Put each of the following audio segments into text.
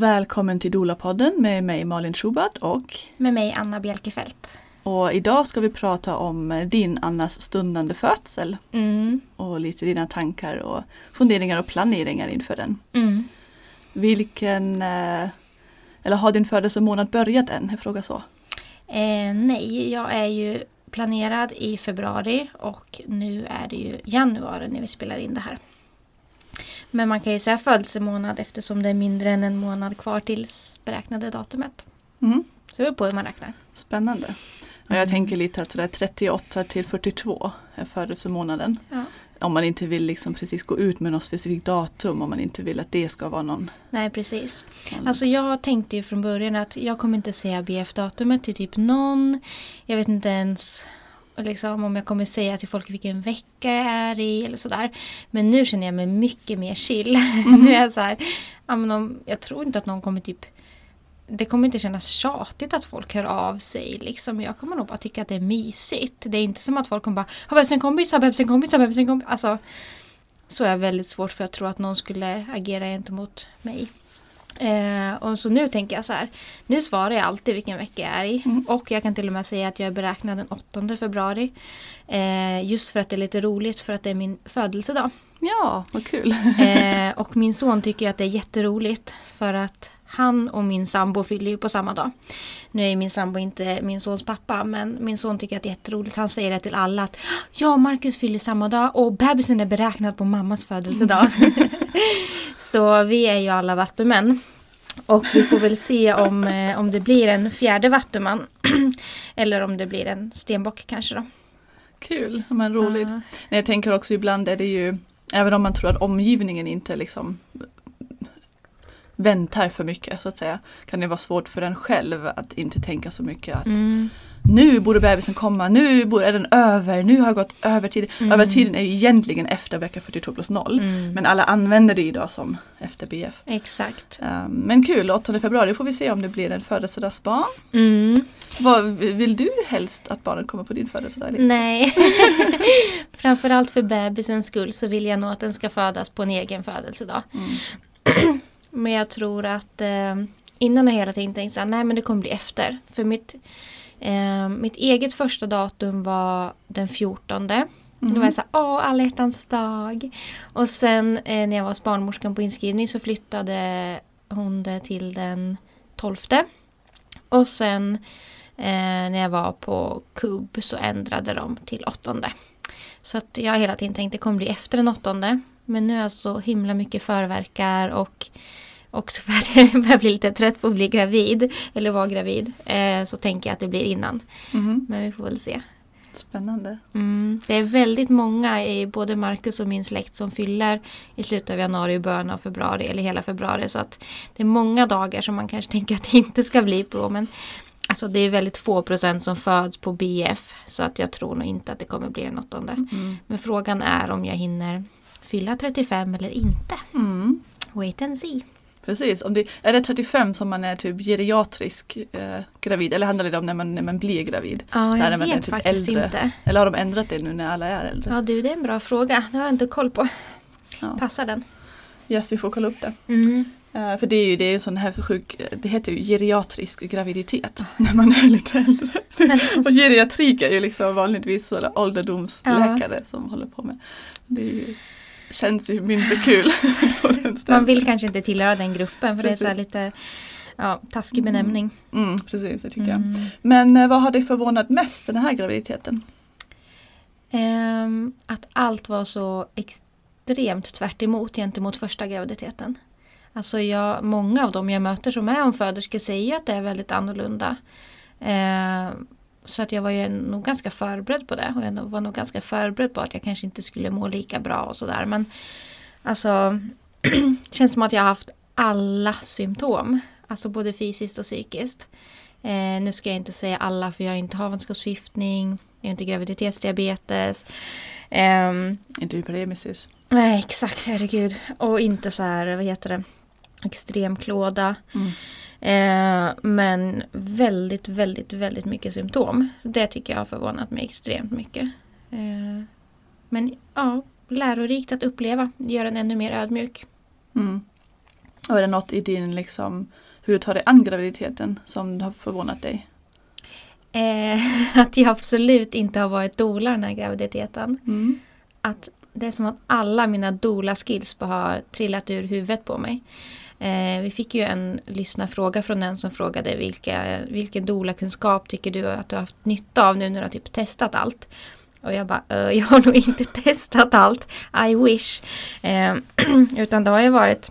Välkommen till Dola-podden med mig Malin Schubert och Med mig Anna Bjelkefelt. och idag ska vi prata om din Annas stundande födsel Mm. och lite dina tankar och funderingar och planeringar inför den. Mm. Vilken, eh, eller har din födelsemånad börjat än? Jag frågar så. Eh, nej, jag är ju planerad i februari och nu är det ju januari när vi spelar in det här. Men man kan ju säga födelsemånad eftersom det är mindre än en månad kvar tills beräknade datumet. Mm. Så det beror på hur man räknar. Spännande. Och jag Mm. tänker lite att sådär 38 till 42 är födelsemånaden. Ja. Om man inte vill liksom precis gå ut med något specifikt datum, om man inte vill att det ska vara någon... Nej, precis. någon Alltså jag tänkte ju från början att jag kommer inte säga BF-datumet till typ någon. Jag vet inte ens liksom, om jag kommer säga till folk vilken vecka jag är i eller sådär. Men nu känner jag mig mycket mer chill. nu är jag så här, ja, men om, jag tror inte att någon kommer typ det kommer inte kännas tjatigt att folk hör av sig. Liksom. Jag kommer nog bara tycka att det är mysigt. Det är inte som att folk kommer bara Har bebisen kompis? Har bebisen kompis? Har bebisen kompis? Alltså, så är väldigt svårt för jag tror att någon skulle agera gentemot mig. Eh, och så nu tänker jag så här. Nu svarar jag alltid vilken vecka jag är i. Mm. Och jag kan till och med säga att jag är beräknad den 8 februari. Eh, just för att det är lite roligt för att det är min födelsedag. Ja, vad kul! Eh, och min son tycker att det är jätteroligt för att han och min sambo fyller ju på samma dag. Nu är min sambo inte min sons pappa men min son tycker att det är jätteroligt. Han säger det till alla att jag och Marcus fyller samma dag och bebisen är beräknad på mammas födelsedag. Så vi är ju alla vattumän. Och vi får väl se om, eh, om det blir en fjärde vattuman. Eller om det blir en stenbock kanske då. Kul, men roligt. Nej, Jag tänker också ibland är det ju, även om man tror att omgivningen inte liksom väntar för mycket så att säga, kan det vara svårt för en själv att inte tänka så mycket att Mm. nu borde bebisen komma, nu är den över, nu har jag gått över tiden. Mm. Övertiden är ju egentligen efter vecka 42 plus 0. Mm. Men alla använder det idag som efter BF. Exakt. Um, men kul, 8 februari får vi se om det blir en födelsedagsbarn. Mm. Vad, vill du helst att barnen kommer på din födelsedag? Nej. Framförallt för bebisens skull så vill jag nog att den ska födas på en egen födelsedag. Men jag tror att eh, innan har jag hela tiden tänkt så här, nej men det kommer bli efter. För mitt, eh, mitt eget första datum var den 14. Då var jag så här, åh alla hjärtans dag. Och sen eh, när jag var hos barnmorskan på inskrivning så flyttade hon det till den 12. Och sen eh, när jag var på kubb så ändrade de till 8. Så att jag har hela tiden tänkt att det kommer bli efter den 8. Men nu är jag så himla mycket förverkar och också för att jag börjar bli lite trött på att bli gravid eller vara gravid eh, så tänker jag att det blir innan. Mhm. Men vi får väl se. Spännande. Mm. Det är väldigt många i både Marcus och min släkt som fyller i slutet av januari, början av februari eller hela februari. Så att det är många dagar som man kanske tänker att det inte ska bli på. Men alltså det är väldigt få procent som föds på BF. Så att jag tror nog inte att det kommer bli den åttonde. Mm. Men frågan är om jag hinner fylla 35 eller inte. Mm. Wait and see. Precis, om det, är det 35 som man är typ geriatrisk eh, gravid eller handlar det om när man, när man blir gravid? Ja, jag är man vet typ faktiskt äldre. inte. Eller har de ändrat det nu när alla är äldre? Ja du, det är en bra fråga. Det har jag inte koll på. Ja. Passar den? Yes, vi får kolla upp det. Mm. Eh, för det är ju det är en sån här sjuk, det heter ju geriatrisk graviditet när man är lite äldre. Och geriatrik är ju liksom vanligtvis sådana ålderdomsläkare som håller på med. Det är ju, känns ju mindre kul. Man vill kanske inte tillhöra den gruppen för det är så Precis. lite ja, taskig benämning. Mm, precis, det tycker jag. Mm. Men eh, vad har dig förvånat mest den här graviditeten? Ehm, att allt var så extremt tvärt emot gentemot första graviditeten. Alltså jag, många av dem jag möter som är omföderskor säger att det är väldigt annorlunda. Ehm, så att jag var ju nog ganska förberedd på det. Och jag var nog ganska förberedd på att jag kanske inte skulle må lika bra och sådär. Men alltså, det känns som att jag har haft alla symptom. Alltså både fysiskt och psykiskt. Eh, nu ska jag inte säga alla för jag har inte havandeskapsförgiftning. Jag har inte graviditetsdiabetes. Ehm, Inte hyperemesis. nej, exakt, herregud. Och inte så här, vad heter det, extremklåda. Mm. Eh, men väldigt, väldigt, väldigt mycket symptom. Det tycker jag har förvånat mig extremt mycket. Eh, men ja, lärorikt att uppleva. Det gör en ännu mer ödmjuk. Mm. Och är det något i din liksom hur du tar dig an graviditeten som har förvånat dig? Eh, att jag absolut inte har varit doula den här graviditeten. Mm. Att det är som att alla mina doula-skills bara har trillat ur huvudet på mig. Eh, vi fick ju en lyssnarfråga från en som frågade vilka, vilken doula-kunskap tycker du att du har haft nytta av nu när du har typ testat allt. Och jag bara, eh, jag har nog inte testat allt. I wish. Eh, utan det har ju varit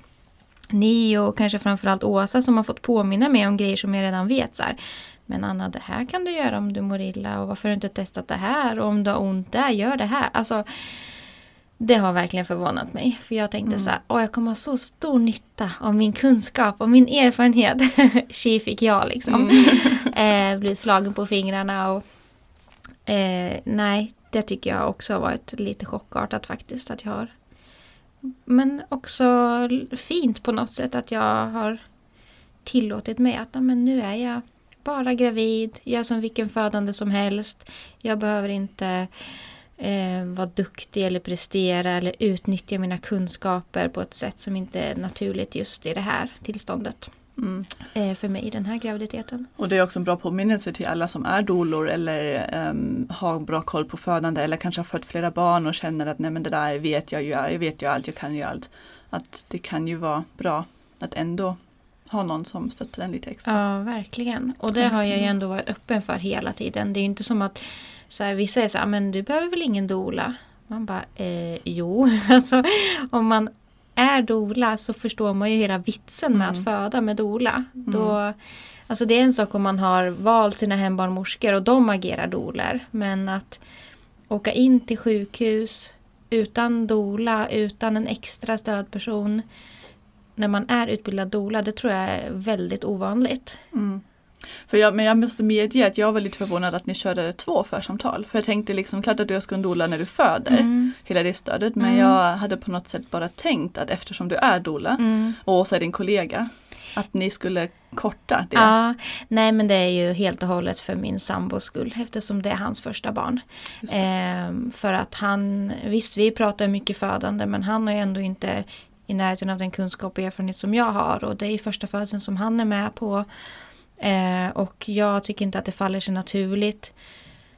ni och kanske framförallt Åsa som har fått påminna mig om grejer som jag redan vet. Så här. Men Anna, det här kan du göra om du mår illa och varför har du inte testat det här? Och om du har ont där, gör det här. Alltså, det har verkligen förvånat mig. För jag tänkte mm. så här, åh jag kommer ha så stor nytta av min kunskap och min erfarenhet. Tji fick jag liksom. Mm. eh, blir slagen på fingrarna och eh, nej, det tycker jag också har varit lite chockartat faktiskt att jag har. Men också fint på något sätt att jag har tillåtit mig att men nu är jag bara gravid, jag är som vilken födande som helst. Jag behöver inte eh, vara duktig eller prestera eller utnyttja mina kunskaper på ett sätt som inte är naturligt just i det här tillståndet. Mm. Eh, för mig i den här graviditeten. Och det är också en bra påminnelse till alla som är dolor eller um, har bra koll på födande eller kanske har fött flera barn och känner att nej men det där vet jag ju, jag vet ju allt, jag kan ju allt. Att det kan ju vara bra att ändå ha någon som stöttar en lite extra. Ja, verkligen. Och det har jag ju ändå varit öppen för hela tiden. Det är inte som att så här, vissa är så här, men du behöver väl ingen dola? Man bara, eh, jo. alltså, om man är dola så förstår man ju hela vitsen med mm. att föda med dola. Mm. Då, alltså det är en sak om man har valt sina hembarnmorskor och de agerar doler. Men att åka in till sjukhus utan dola, utan en extra stödperson när man är utbildad doula, det tror jag är väldigt ovanligt. Mm. För jag, men jag måste medge att jag var lite förvånad att ni körde två församtal. För jag tänkte liksom klart att du ska en doula när du föder, mm. hela det stödet. Men mm. jag hade på något sätt bara tänkt att eftersom du är doula mm. och så är din kollega, att ni skulle korta det. Ja, nej men det är ju helt och hållet för min sambos skull eftersom det är hans första barn. Eh, för att han, visst vi pratar mycket födande men han har ju ändå inte i närheten av den kunskap och erfarenhet som jag har och det är första födseln som han är med på. Eh, och jag tycker inte att det faller sig naturligt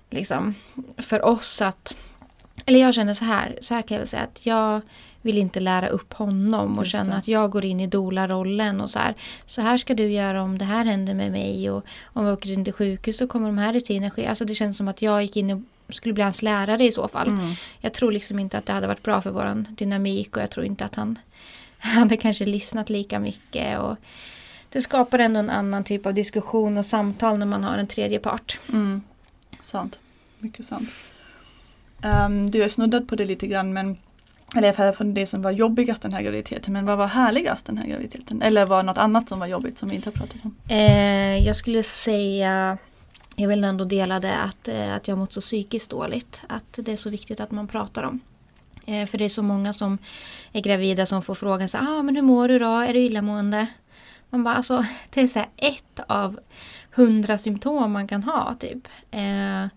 liksom, för oss att eller jag känner så här, så här kan jag väl säga att jag vill inte lära upp honom och känna att jag går in i doula-rollen och så här. Så här ska du göra om det här händer med mig och om vi åker in till sjukhus så kommer de här rutinerna ske. Alltså det känns som att jag gick in och skulle bli hans lärare i så fall. Mm. Jag tror liksom inte att det hade varit bra för våran dynamik och jag tror inte att han hade kanske lyssnat lika mycket. Och det skapar ändå en annan typ av diskussion och samtal när man har en tredje part. Mm. Sant, mycket sant. Um, du har snuddat på det lite grann men eller i alla fall från det som var jobbigast den här graviditeten. Men vad var härligast den här graviditeten? Eller var det något annat som var jobbigt som vi inte har pratat om? Eh, jag skulle säga jag vill ändå dela det att, eh, att jag mått så psykiskt dåligt. Att det är så viktigt att man pratar om. Eh, för det är så många som är gravida som får frågan så ah, men hur mår du då? Är du illamående? Man bara, alltså, det är så ett av hundra symptom man kan ha typ. Eh,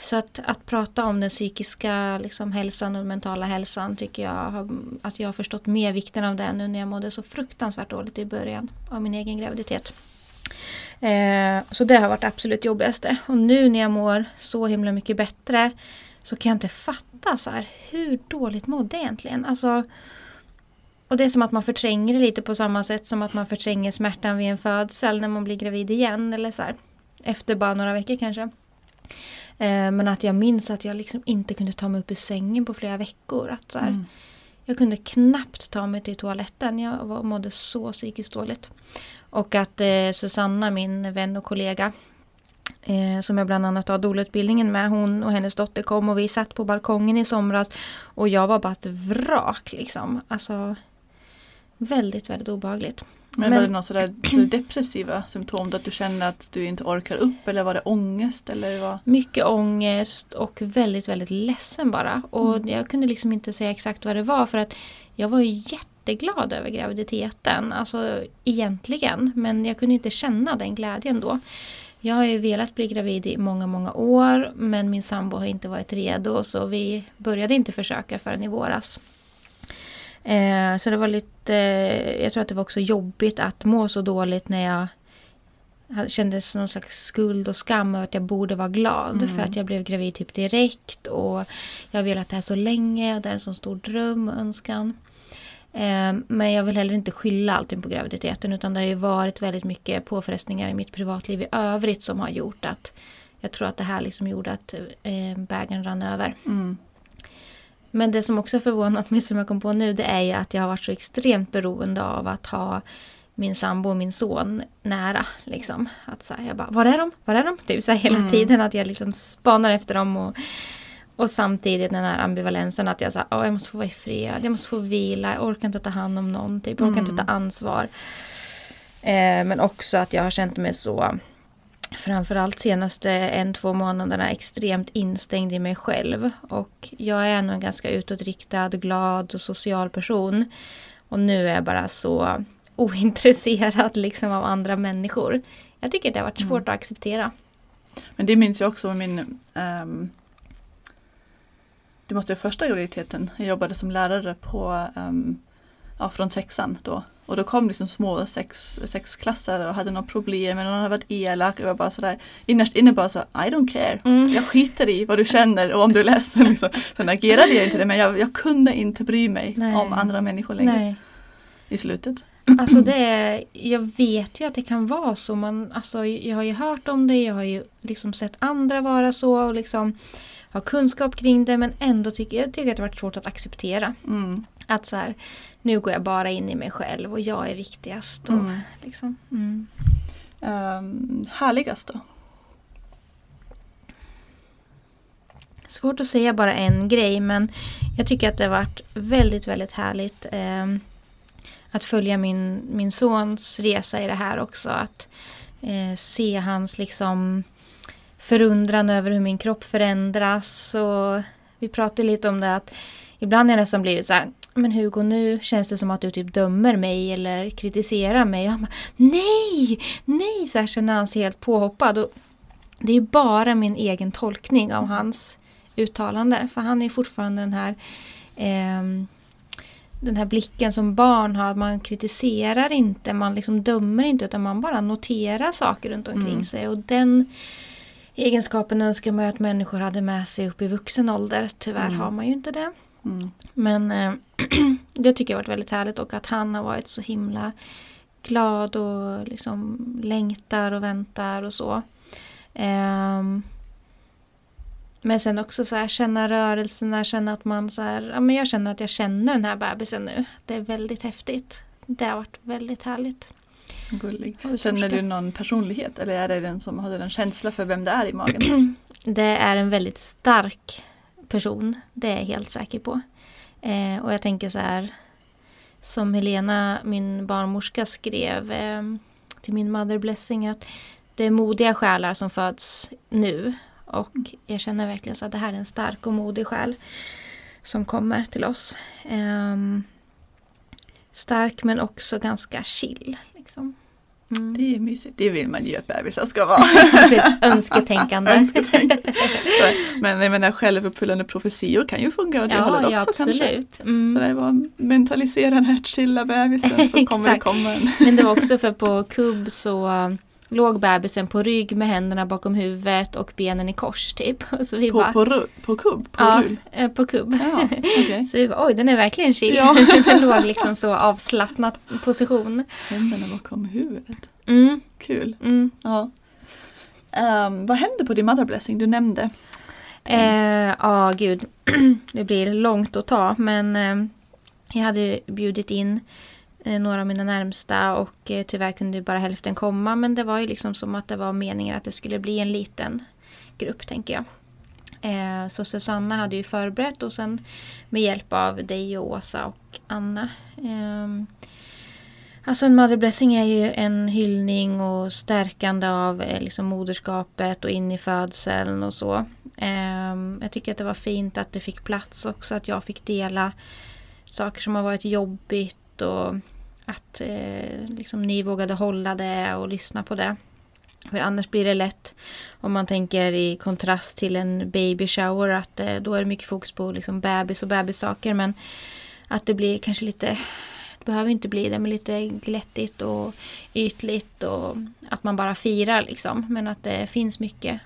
så att, att prata om den psykiska liksom, hälsan och den mentala hälsan tycker jag att jag har förstått mer vikten av det nu när jag mådde så fruktansvärt dåligt i början av min egen graviditet. Eh, så det har varit absolut jobbigaste. Och nu när jag mår så himla mycket bättre så kan jag inte fatta så här, hur dåligt mådde jag egentligen. Alltså, och det är som att man förtränger det lite på samma sätt som att man förtränger smärtan vid en födsel när man blir gravid igen. Eller så här, efter bara några veckor kanske. Eh, men att jag minns att jag liksom inte kunde ta mig upp ur sängen på flera veckor. Att så här, mm. Jag kunde knappt ta mig till toaletten. Jag mådde så psykiskt dåligt. Och att eh, Susanna, min vän och kollega, eh, som jag bland annat har dolutbildningen med, hon och hennes dotter kom och vi satt på balkongen i somras och jag var bara ett vrak liksom. Alltså väldigt, väldigt obehagligt. Men, men var det några sådär, så depressiva symptom? Att du kände att du inte orkar upp eller var det ångest? Eller vad? Mycket ångest och väldigt, väldigt ledsen bara. Och mm. jag kunde liksom inte säga exakt vad det var för att jag var ju jätteglad över graviditeten. Alltså egentligen. Men jag kunde inte känna den glädjen då. Jag har ju velat bli gravid i många, många år men min sambo har inte varit redo så vi började inte försöka förrän i våras. Eh, så det var lite, eh, jag tror att det var också jobbigt att må så dåligt när jag kände någon slags skuld och skam över att jag borde vara glad. Mm. För att jag blev gravid typ direkt och jag har velat det här så länge och det är en sån stor dröm och önskan. Eh, men jag vill heller inte skylla allting på graviditeten utan det har ju varit väldigt mycket påfrestningar i mitt privatliv i övrigt som har gjort att jag tror att det här liksom gjorde att eh, bägaren rann över. Mm. Men det som också förvånat mig som jag kom på nu det är ju att jag har varit så extremt beroende av att ha min sambo och min son nära. Liksom. Att så här, jag bara, var är de? Var är de? Typ så här, hela mm. tiden att jag liksom spanar efter dem. Och, och samtidigt den här ambivalensen att jag sa, oh, jag måste få vara i fred, jag måste få vila, jag orkar inte ta hand om någon, typ, jag orkar mm. inte ta ansvar. Eh, men också att jag har känt mig så framförallt senaste en, två månaderna extremt instängd i mig själv. Och jag är nog en ganska utåtriktad, glad och social person. Och nu är jag bara så ointresserad liksom av andra människor. Jag tycker det har varit svårt mm. att acceptera. Men det minns jag också med min um, Det måste vara första graviditeten. Jag jobbade som lärare på um, ja, från sexan då. Och då kom liksom små sex, sexklasser och hade något problem eller någon hade varit elak och jag bara sådär innerst inne bara så I don't care. Mm. Jag skiter i vad du känner och om du är ledsen. Liksom. Sen agerade jag inte det men jag, jag kunde inte bry mig Nej. om andra människor längre. Nej. I slutet. Alltså det är, jag vet ju att det kan vara så. Man, alltså, jag har ju hört om det, jag har ju liksom sett andra vara så och liksom har kunskap kring det men ändå tycker jag tycker att det varit svårt att acceptera. Mm. Att så här, nu går jag bara in i mig själv och jag är viktigast. Och, mm. Liksom, mm. Um, härligast då? Svårt att säga bara en grej men jag tycker att det har varit väldigt väldigt härligt. Um, att följa min, min sons resa i det här också. Att eh, se hans liksom förundran över hur min kropp förändras. Och vi pratade lite om det att ibland har jag nästan blivit så här, men Hugo nu känns det som att du typ dömer mig eller kritiserar mig. Och han bara, nej, nej, så här känner han sig helt påhoppad. Och det är bara min egen tolkning av hans uttalande. För han är fortfarande den här eh, den här blicken som barn har, att man kritiserar inte, man liksom dömer inte utan man bara noterar saker runt omkring mm. sig. Och den egenskapen önskar man att människor hade med sig upp i vuxen ålder. Tyvärr mm. har man ju inte det. Mm. Men eh, det tycker jag varit väldigt härligt och att han har varit så himla glad och liksom längtar och väntar och så. Um, men sen också så här, känna rörelserna, känna att man så här, ja men jag känner att jag känner den här bebisen nu. Det är väldigt häftigt. Det har varit väldigt härligt. Gullig. Känner du någon personlighet eller är det den som hade en känsla för vem det är i magen? Det är en väldigt stark person, det är jag helt säker på. Eh, och jag tänker så här, som Helena, min barnmorska, skrev eh, till min mother blessing att det är modiga själar som föds nu och jag känner verkligen så att det här är en stark och modig själ som kommer till oss. Um, stark men också ganska chill. Liksom. Mm. Det är mysigt, det vill man ju att bebisar ska vara. Önsketänkande. Önsketänkande. men jag menar självuppfyllande profetior kan ju funka och det ja, håller ja, också absolut. kanske. Mm. Det var mentalisera den här chilla bebisen så kommer det komma en. men det var också för på kubb så låg bebisen på rygg med händerna bakom huvudet och benen i kors typ. Så vi på, bara, på, på kubb? På ja, rull? Eh, på kubb. Ja, okay. så vi bara, oj den är verkligen chill. Ja. den låg liksom så avslappnad position. Händerna bakom huvudet. Mm. Kul. Mm. Ja. Um, vad hände på din mother blessing? Du nämnde. Ja, eh, ah, gud. det blir långt att ta men eh, jag hade bjudit in Eh, Eh, några av mina närmsta och eh, tyvärr kunde bara hälften komma men det var ju liksom som att det var meningen att det skulle bli en liten grupp tänker jag. Eh, så Susanna hade ju förberett och sen med hjälp av dig och Åsa och Anna. Ehm, alltså en mother blessing är ju en hyllning och stärkande av liksom moderskapet och in i födseln och så. Ehm, jag tycker att det var fint att det fick plats också, att jag fick dela saker som har varit jobbigt och att eh, liksom ni vågade hålla det och lyssna på det. För annars blir det lätt, om man tänker i kontrast till en baby shower, att eh, då är det mycket fokus på liksom bebis och bebissaker. Men att det blir kanske lite, det behöver inte bli det, men lite glättigt och ytligt och att man bara firar liksom. Men att det finns mycket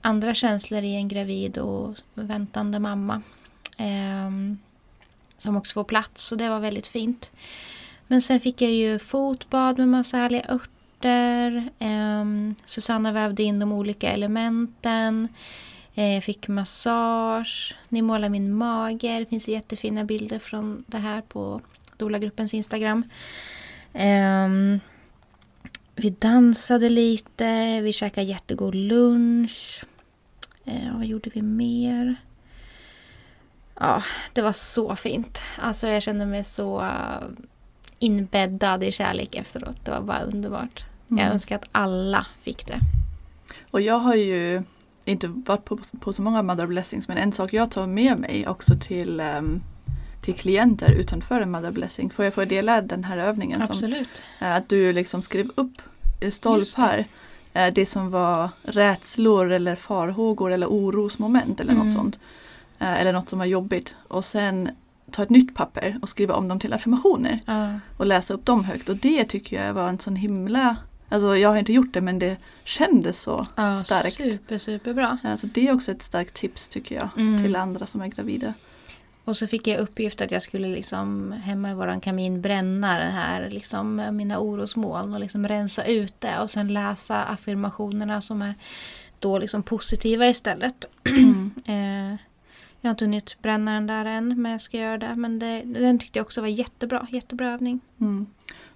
andra känslor i en gravid och väntande mamma. Eh, som också får plats och det var väldigt fint. Men sen fick jag ju fotbad med massa härliga örter. Eh, Susanna vävde in de olika elementen. Eh, jag fick massage. Ni målar min mage. Det finns jättefina bilder från det här på Dola-gruppens Instagram. Um, vi dansade lite, vi käkade jättegod lunch. Uh, vad gjorde vi mer? Ja, det var så fint. Alltså jag kände mig så inbäddad i kärlek efteråt. Det var bara underbart. Mm. Jag önskar att alla fick det. Och jag har ju inte varit på, på så många Mother Blessings men en sak jag tar med mig också till, um, till klienter utanför en Mother Blessing. Får jag få dela den här övningen? Absolut. Som, uh, att du liksom skrev upp stolpar. Det. Uh, det som var rädslor eller farhågor eller orosmoment eller mm. något sånt. Uh, eller något som var jobbigt. Och sen ta ett nytt papper och skriva om dem till affirmationer. Och läsa upp dem högt. Och det tycker jag var en sån himla Alltså jag har inte gjort det men det kändes så ja, starkt. Super, superbra. Alltså det är också ett starkt tips tycker jag mm. till andra som är gravida. Och så fick jag uppgift att jag skulle liksom hemma i våran kamin bränna den här, liksom mina orosmoln och liksom rensa ut det och sen läsa affirmationerna som är då liksom positiva istället. Mm. eh, jag har inte hunnit bränna den där än men jag ska göra det. Men det, den tyckte jag också var jättebra, jättebra övning. Mm.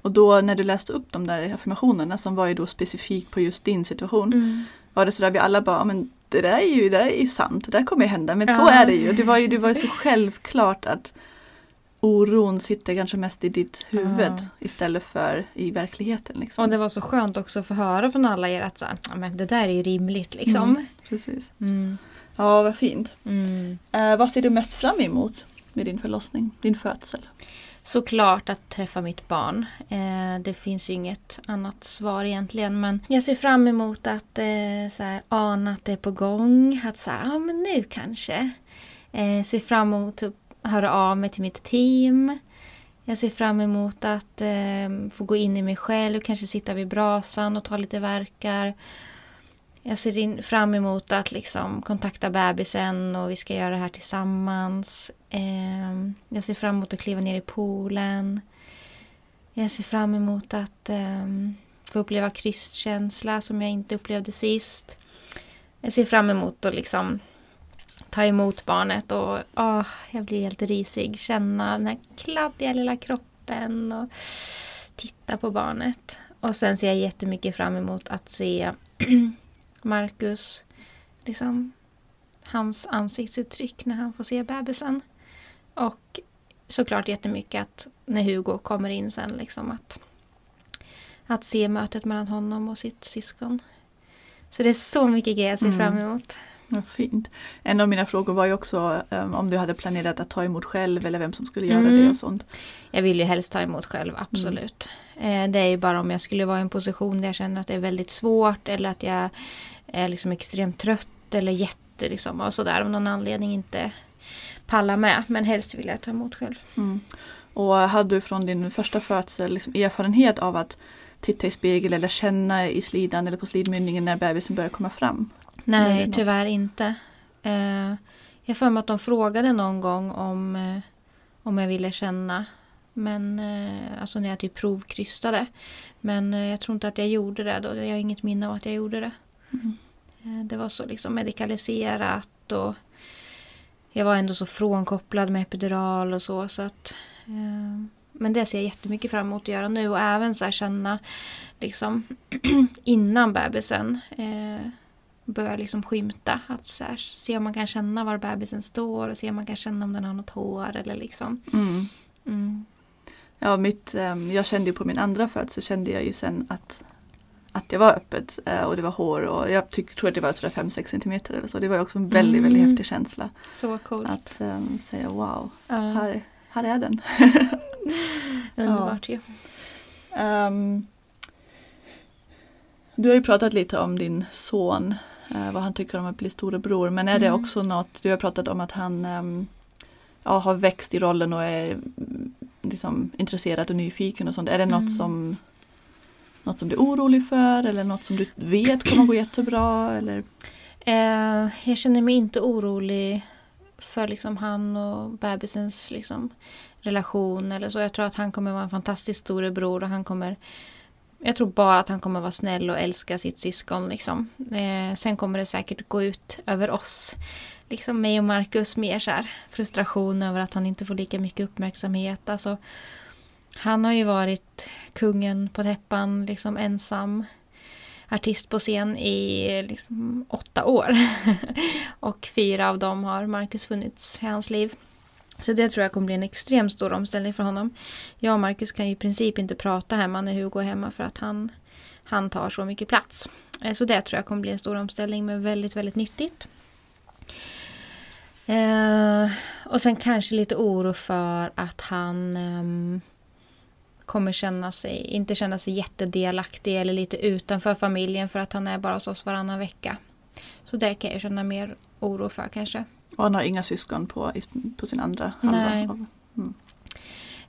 Och då när du läste upp de där affirmationerna som var ju då specifikt på just din situation. Mm. Var det sådär vi alla bara, men det där är ju, det där är ju sant, det där kommer ju hända. Men ja. så är det ju. Det var ju, det var ju så självklart att oron sitter kanske mest i ditt huvud ja. istället för i verkligheten. Liksom. Och det var så skönt också att få höra från alla er att så men det där är ju rimligt. Liksom. Mm, precis. Mm. Ja, vad fint. Mm. Eh, vad ser du mest fram emot med din förlossning, din födsel? såklart att träffa mitt barn. Eh, det finns ju inget annat svar egentligen men jag ser fram emot att eh, så här, ana att det är på gång. Att säga, ja men nu kanske. Eh, ser fram emot att höra av mig till mitt team. Jag ser fram emot att eh, få gå in i mig själv, kanske sitta vid brasan och ta lite verkar jag ser in, fram emot att liksom kontakta bebisen och vi ska göra det här tillsammans. Eh, jag ser fram emot att kliva ner i poolen. Jag ser fram emot att eh, få uppleva krystkänsla som jag inte upplevde sist. Jag ser fram emot att liksom ta emot barnet och oh, jag blir helt risig. Känna den här kladdiga lilla kroppen och titta på barnet. Och sen ser jag jättemycket fram emot att se Marcus, liksom hans ansiktsuttryck när han får se bebisen. Och såklart jättemycket att när Hugo kommer in sen liksom att, att se mötet mellan honom och sitt syskon. Så det är så mycket grejer jag ser mm. fram emot. Ja, fint. En av mina frågor var ju också um, om du hade planerat att ta emot själv eller vem som skulle göra mm. det och sånt. Jag vill ju helst ta emot själv, absolut. Mm. Eh, det är ju bara om jag skulle vara i en position där jag känner att det är väldigt svårt eller att jag är liksom extremt trött eller jätte liksom och sådär av någon anledning inte pallar med. Men helst vill jag ta emot själv. Mm. Och hade du från din första födsel liksom erfarenhet av att titta i spegel eller känna i slidan eller på slidmynningen när bebisen börjar komma fram? Nej, tyvärr inte. Uh, jag för mig att de frågade någon gång om, uh, om jag ville känna. Men uh, alltså när jag typ provkrystade. Men jag tror inte att jag gjorde det. Då. Jag har inget minne av att jag gjorde det. Mm. Eh, det var så liksom medikaliserat och jag var ändå så frånkopplad med epidural och så. så att, eh, men det ser jag jättemycket fram emot att göra nu och även så känna liksom innan bebisen eh, börjar liksom skymta. Att så här, se om man kan känna var bebisen står och se om man kan känna om den har något hår eller liksom. Mm. Mm. Ja, mitt, jag kände ju på min andra födsel så kände jag ju sen att att det var öppet eh, och det var hår och jag tyck, tror att det var sådär 5-6 centimeter eller så. Det var också en väldigt, mm. väldigt häftig känsla. Så coolt. Att um, säga wow, uh. här, här är den. Underbart ju. Ja. Um, du har ju pratat lite om din son, uh, vad han tycker om att bli storebror. Men är det mm. också något, du har pratat om att han um, ja, har växt i rollen och är mm, liksom, intresserad och nyfiken och sånt. Är det något Mm. som något som du är orolig för eller något som du vet kommer gå jättebra? Eller? Eh, jag känner mig inte orolig för liksom han och bebisens liksom, relation eller så. Jag tror att han kommer vara en fantastisk storebror och han kommer jag tror bara att han kommer vara snäll och älska sitt syskon. Liksom. Eh, sen kommer det säkert gå ut över oss. Liksom mig och Marcus mer så här, frustration över att han inte får lika mycket uppmärksamhet. Alltså, han har ju varit kungen på täppan, liksom ensam artist på scen i liksom åtta år. och fyra av dem har Marcus funnits i hans liv. Så det tror jag kommer bli en extremt stor omställning för honom. Jag och Marcus kan ju i princip inte prata hemma när Hugo är hemma för att han, han tar så mycket plats. Eh, så det tror jag kommer bli en stor omställning men väldigt, väldigt nyttigt. Eh, och sen kanske lite oro för att han eh, kommer känna sig, inte känna sig jättedelaktig eller lite utanför familjen för att han är bara hos oss varannan vecka. Så det kan jag känna mer oro för kanske. Och han har inga syskon på, på sin andra Nej. halva.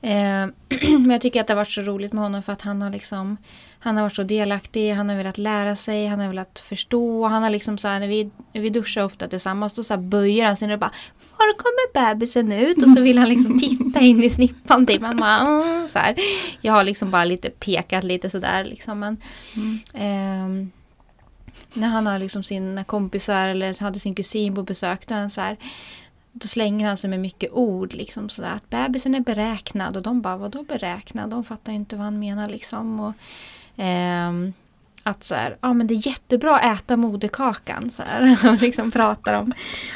Eh, men jag tycker att det har varit så roligt med honom för att han har liksom Han har varit så delaktig, han har velat lära sig, han har velat förstå. Han har liksom så här, när vi, när vi duschar ofta tillsammans då så här böjer han sig och bara Var kommer bebisen ut? Och så vill han liksom titta in i snippan till mamma. Mm, så här. Jag har liksom bara lite pekat lite sådär liksom. Men, Mm. ehm, när han har liksom sina kompisar eller hade sin kusin på besök då är han så här då slänger han sig med mycket ord liksom sådär att bebisen är beräknad och de bara vadå beräknad? De fattar ju inte vad han menar liksom. Och, ehm, att så här, ja men det är jättebra att äta moderkakan så här. Och liksom pratar om,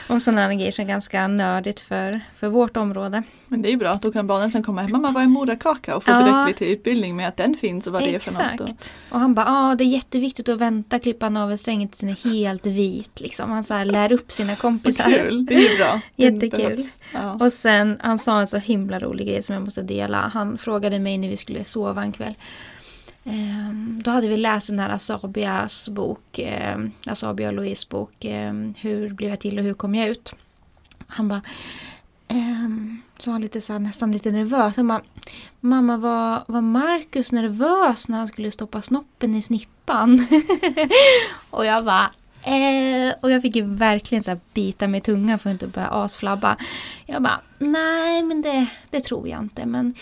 om sådana grejer som är ganska nördigt för, för vårt område. Men det är ju bra att då kan barnen sen komma hem. Mamma vad är moderkaka? Och få Ja. direkt lite utbildning med att den finns och vad det är för något. Exakt. Och han bara, ja det är jätteviktigt att vänta klippa navelsträngen tills den är helt vit. Liksom. Han så här, lär upp sina kompisar. kul, det är bra. Jättekul. Ja. Och sen, han sa en så himla rolig grej som jag måste dela. Han frågade mig när vi skulle sova en kväll. Ehm, då hade vi läst den här Asabias bok, ehm, Asabia och Louise bok, ehm, Hur blev jag till och hur kom jag ut? Han bara, ehm, så var han lite så här, nästan lite nervös. Han bara, mamma var, var Marcus nervös när han skulle stoppa snoppen i snippan? och jag bara, Eh, och jag fick ju verkligen så bita mig i tungan för att inte börja asflabba. Jag bara, nej men det, det tror jag inte. Men,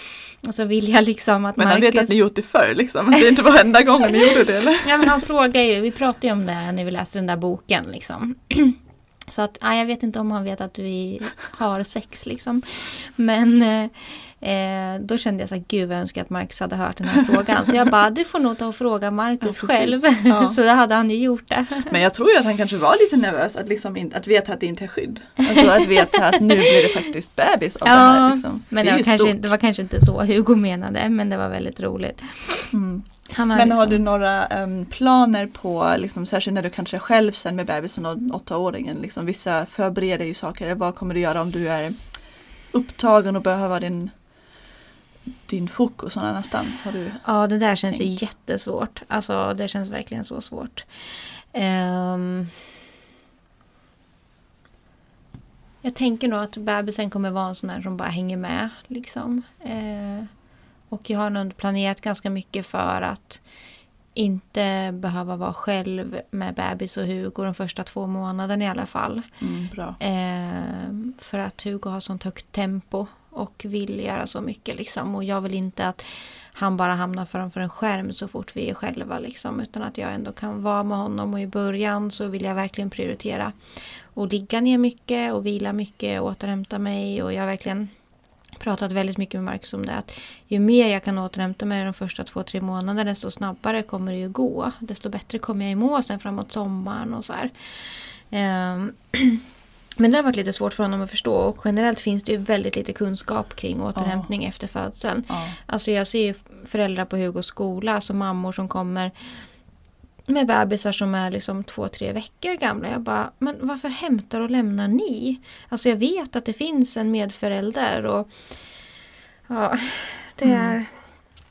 och så vill jag liksom att Men han Marcus... vet att ni gjort det förr liksom. Att det inte var enda gången ni gjorde det eller? Ja men han frågar ju, vi pratade ju om det när vi läste den där boken liksom. Så att, ja, jag vet inte om han vet att vi har sex liksom. Men eh, eh, då kände jag så här, gud jag önskar att Marcus hade hört den här frågan. Så jag bara, du får nog ta och fråga Marcus Ja, själv. Ja. Så då hade han ju gjort det. Men jag tror ju att han kanske var lite nervös att, liksom in, att veta att det inte är skydd. Alltså att veta att nu blir det faktiskt bebis av det här. Liksom. men det det, var kanske, det var kanske inte så Hugo menade, men det var väldigt roligt. Mm. Har Men har liksom- du några em, planer på, liksom, särskilt när du kanske är själv sen med bebisen och åttaåringen, liksom, vissa förbereder ju saker. Vad kommer du göra om du är upptagen och behöver din, din fokus någon annanstans? Har du, Ja, det där känns tänkt? ju jättesvårt. Alltså, det känns verkligen så svårt. Ehm, jag tänker nog att bebisen kommer vara en sån här som bara hänger med. Liksom. Eh, och jag har nog planerat ganska mycket för att inte behöva vara själv med bebis och Hugo de första två månaderna i alla fall. mm, bra. Eh, för att Hugo har sånt högt tempo och vill göra så mycket. Liksom. Och jag vill inte att han bara hamnar framför en skärm så fort vi är själva. Liksom, utan att jag ändå kan vara med honom. Och i början så vill jag verkligen prioritera och ligga ner mycket och vila mycket och återhämta mig. Och jag har verkligen pratat väldigt mycket med Marcus om det. Att ju mer jag kan återhämta mig de första två, tre månaderna desto snabbare kommer det ju gå. Desto bättre kommer jag må sen framåt sommaren och så här. Um, Men det har varit lite svårt för honom att förstå och generellt finns det ju väldigt lite kunskap kring återhämtning efter födseln. Ja. Alltså jag ser ju föräldrar på Hugos skola, alltså mammor som kommer med bebisar som är liksom två, tre veckor gamla. Jag bara, men varför hämtar och lämnar ni? Alltså jag vet att det finns en medförälder och ja, det Mm. är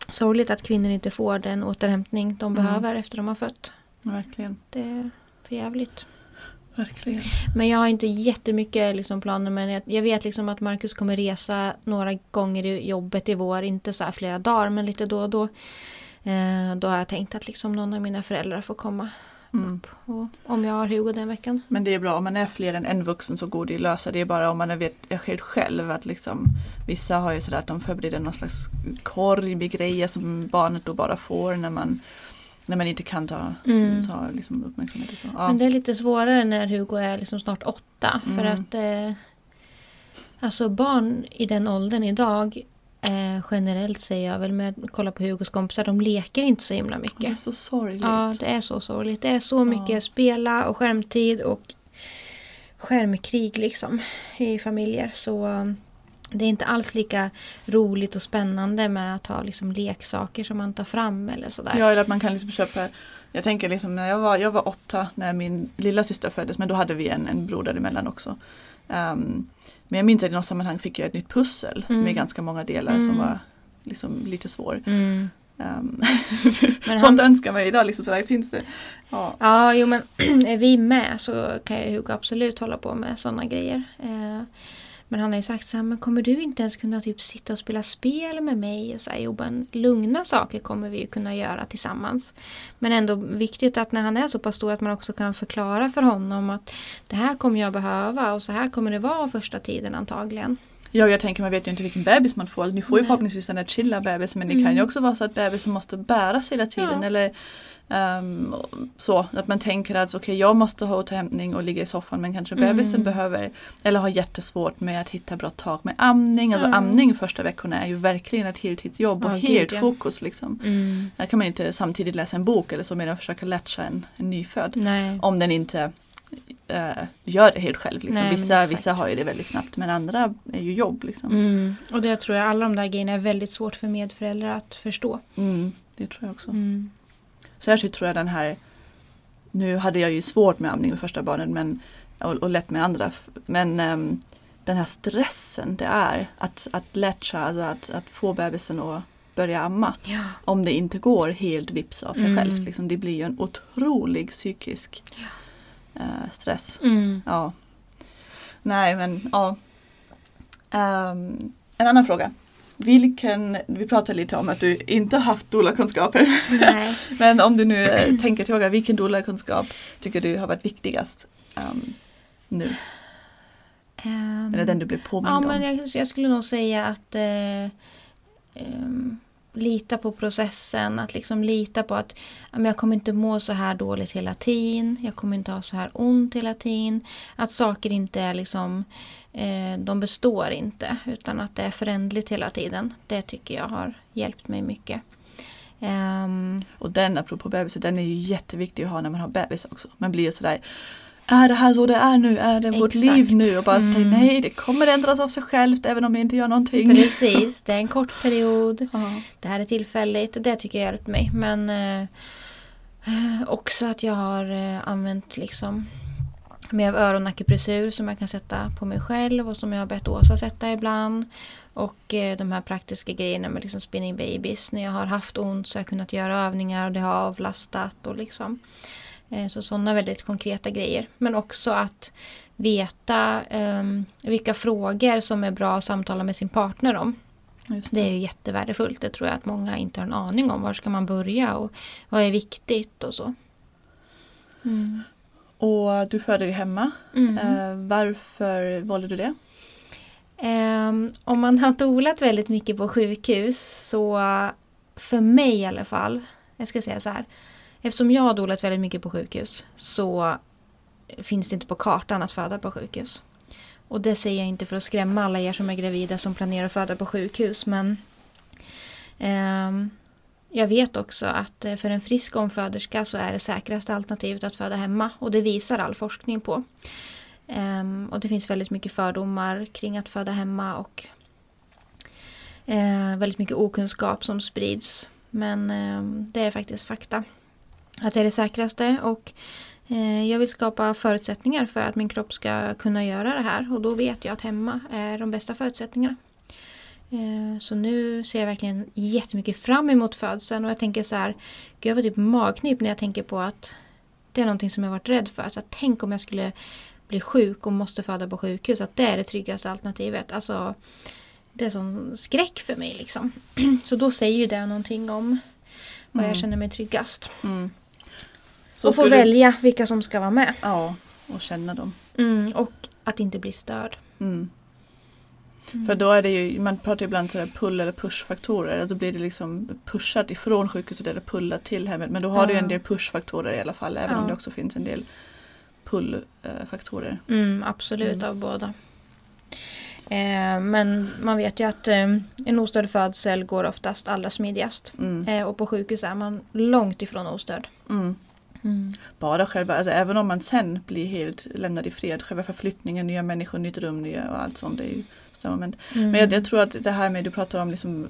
sorgligt att kvinnor inte får den återhämtning de Mm. behöver efter de har fött. Verkligen. Det är för jävligt. Verkligen. Men jag har inte jättemycket liksom planer men jag, jag vet liksom att Marcus kommer resa några gånger i jobbet i vår. Inte så här flera dagar men lite då och då. Eh, då har jag tänkt att liksom någon av mina föräldrar får komma Mm. upp. Och, om jag har Hugo den veckan. Men det är bra, om man är fler än en vuxen så går det att lösa. Det är bara om man är, vet, är själv att liksom Vissa har ju sådär att de förbereder någon slags korg med grejer som barnet då bara får när man när man inte kan ta, Mm. ta liksom uppmärksamhet och så. Ja. Men det är lite svårare när Hugo är liksom snart åtta. För Mm. att eh, Alltså barn i den åldern idag eh, Generellt säger jag väl med att kolla på Hugos kompisar. De leker inte så himla det är mycket. så sorgligt. Ja, det är så sorgligt. Det är så mycket Ja. spela och skärmtid och skärmkrig liksom i familjer. Så det är inte alls lika roligt och spännande med att ha liksom leksaker som man tar fram eller sådär. Ja, eller att man kan liksom köpa Jag tänker liksom när jag var, jag var åtta när min lilla syster föddes men då hade vi en, en bror däremellan också. Ehm, men jag minns att i något sammanhang fick jag ett nytt pussel Mm. med ganska många delar Mm. som var liksom lite svår. Mm. Um, Men sånt han- önskar man ju idag. Liksom, sådär, finns det. Ja. Ja, jo men är vi med så kan ju Hugo absolut hålla på med sådana grejer. Eh, men han har ju sagt så här, men kommer du inte ens kunna typ sitta och spela spel med mig? Och så här, jo men lugna saker kommer vi ju kunna göra tillsammans. Men ändå viktigt att när han är så pass stor att man också kan förklara för honom att det här kommer jag behöva och så här kommer det vara första tiden antagligen. ja, jag tänker man vet ju inte vilken bebis man får. Ni får ju Nej. förhoppningsvis den där chilla bebis men det Mm. kan ju också vara så att bebisen måste bäras hela tiden. Ja. Eller ehm, så att man tänker att okej jag måste ha återhämtning och ligga i soffan men kanske Mm. bebisen behöver eller har jättesvårt med att hitta bra tag med amning. Alltså Ja. amning första veckorna är ju verkligen ett heltidsjobb och gud, helt ja. fokus liksom. Där kan man inte samtidigt läsa en bok eller så medan försöka latcha en, en nyfödd. Nej. Om den inte eh, gör det helt själv. Liksom. Nej, vissa, vissa har ju det väldigt snabbt men andra är ju jobb. Liksom. Mm. Och det tror jag alla de där grejerna är väldigt svårt för medföräldrar att förstå. Mm, det tror jag också. Särskilt tror jag den här Nu hade jag ju svårt med amning med första barnet men, och, och lätt med andra. Men ehm, den här stressen det är att, att latcha, alltså att, att få bebisen att börja amma. Ja. Om det inte går helt vips av sig Mm. självt. Liksom, det blir ju en otrolig psykisk eh, stress. Mm. Ja. Nej men ja. Ehm, en annan fråga. Vilken, vi pratade lite om att du inte haft doula-kunskaper. Men om du nu eh, tänker tillbaka, vilken doula-kunskap tycker du har varit viktigast ehm, nu? Ehm, Eller den du blev påmind Ja, om? men jag, jag skulle nog säga att eh, ehm, lita på processen. Att liksom lita på att jag kommer inte må så här dåligt hela tiden. Jag kommer inte ha så här ont hela tiden. Att saker inte är liksom, eh, de består inte. Utan att det är förändligt hela tiden. Det tycker jag har hjälpt mig mycket. Ehm. Och den, apropå bebisar, den är ju jätteviktig att ha när man har bebis också. Man blir ju sådär är det här så det är nu? Är det vårt Exakt. liv nu? Och bara Mm. nej det kommer ändras av sig självt även om jag inte gör någonting. precis, det är en kort period. Ja. det här är tillfälligt. Det tycker jag hjälpt mig. Men eh, också att jag har eh, använt liksom mer av öronakupressur som jag kan sätta på mig själv och som jag har bett Åsa sätta ibland. Och eh, de här praktiska grejerna med liksom spinning babies. När jag har haft ont så har jag kunnat göra övningar och det har avlastat. Och liksom. Eh, så sådana väldigt konkreta grejer. Men också att veta eh, vilka frågor som är bra att samtala med sin partner om. Just Det är ju jättevärdefullt. Det tror jag att många inte har en aning om. Var ska man börja och vad är viktigt och så. Mm. Och du födde ju hemma. Mm. Eh, varför valde du det? Ehm, om man har dolat väldigt mycket på sjukhus så för mig i alla fall, jag ska säga så här. Eftersom jag har dolat väldigt mycket på sjukhus så finns det inte på kartan att föda på sjukhus. Och det säger jag inte för att skrämma alla er som är gravida som planerar att föda på sjukhus men eh, jag vet också att eh, för en frisk omföderska så är det säkraste alternativet att föda hemma och det visar all forskning på. Um, och det finns väldigt mycket fördomar kring att föda hemma och uh, väldigt mycket okunskap som sprids. Men ehm, det är faktiskt fakta. Att det är det säkraste och eh, jag vill skapa förutsättningar för att min kropp ska kunna göra det här och då vet jag att hemma är de bästa förutsättningarna. Eh, Så nu ser jag verkligen jättemycket fram emot födseln och jag tänker så här, gud jag får typ magknip när jag tänker på att Det är någonting som jag varit rädd för. Så att tänk om jag skulle bli sjuk och måste föda på sjukhus. Att det är det tryggaste alternativet. Alltså, det är sån skräck för mig liksom. Så då säger ju det någonting om var Mm. jag känner mig tryggast. Mm. Så och få skulle- välja vilka som ska vara med. Ja, och känna dem. Mm, och att inte bli störd. Mm. För då är det ju, man pratar ibland sådär pull eller pushfaktorer. Alltså blir det liksom pushat ifrån sjukhuset eller pullat till hemmet. Men då har du ju Ja. en del pushfaktorer i alla fall. Även Ja. om det också finns en del pullfaktorer. Mm, absolut Mm. av båda. Eh, men man vet ju att eh, en ostörd födsel går oftast allra smidigast. Mm. Eh, och på sjukhus är man långt ifrån ostörd. Mm. Bara själva, alltså även om man sen blir helt lämnad i fred, själva förflyttningen, nya människor, nytt rum, nya och allt sånt. Det är ju. Mm. Men jag, jag tror att det här med, du pratar om liksom